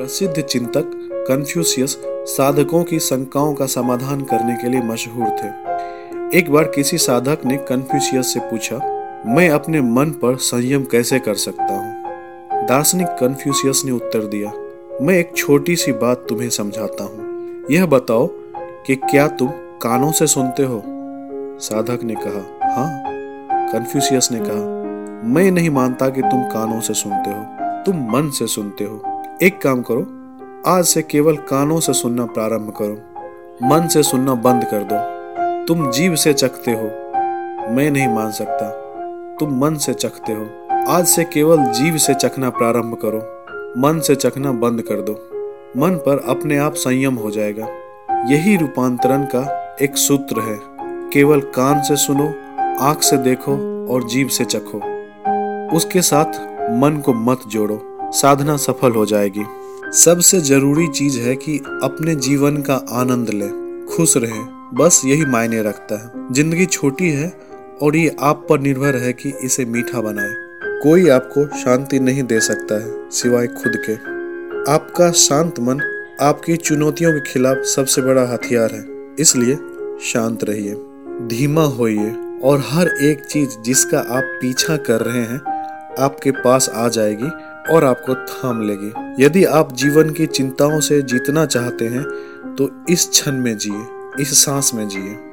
प्रसिद्ध चिंतक कन्फ्यूशियस साधकों की शंकाओं का समाधान करने के लिए मशहूर थे। एक बार किसी साधक ने कन्फ्यूशियस से पूछा, मैं अपने मन पर संयम कैसे कर सकता हूँ? दार्शनिक कन्फ्यूशियस ने उत्तर दिया, मैं एक छोटी सी बात तुम्हें समझाता हूँ। यह बताओ कि क्या तुम कानों से सुनते हो? साधक ने कहा हाँ। कन्फ्यूशियस ने कहा, मैं नहीं मानता कि तुम कानों से सुनते हो, तुम मन से सुनते हो। एक काम करो, आज से केवल कानों से सुनना प्रारंभ करो, मन से सुनना बंद कर दो। तुम जीव से चखते हो, मैं नहीं मान सकता। तुम मन से चखते हो, आज से केवल जीव से चखना प्रारंभ करो, मन से चखना बंद कर दो। मन पर अपने आप संयम हो जाएगा। यही रूपांतरण का एक सूत्र है। केवल कान से सुनो, आँख से देखो और जीव से चखो। उसके साथ मन को मत जोड़ो। साधना सफल हो जाएगी। सबसे ज़रूरी चीज़ है कि अपने जीवन का आनंद ले, खुश रहे। बस यही मायने रखता है। ज़िंदगी छोटी है और ये आप पर निर्भर है कि इसे मीठा बनाए। कोई आपको शांति नहीं दे सकता है, सिवाय खुद के। आपका शांत मन आपकी चुनौतियों के खिलाफ सबसे बड़ा हथियार है। इसलिए शांत रहिए, धीमा होइए और हर एक चीज़ जिसका आप पीछा कर रहे हैं, आपके पास आ जाएगी। और आपको थाम लेगी। यदि आप जीवन की चिंताओं से जीतना चाहते हैं तो इस क्षण में जिए, इस सांस में जिए।